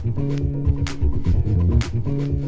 Thank you.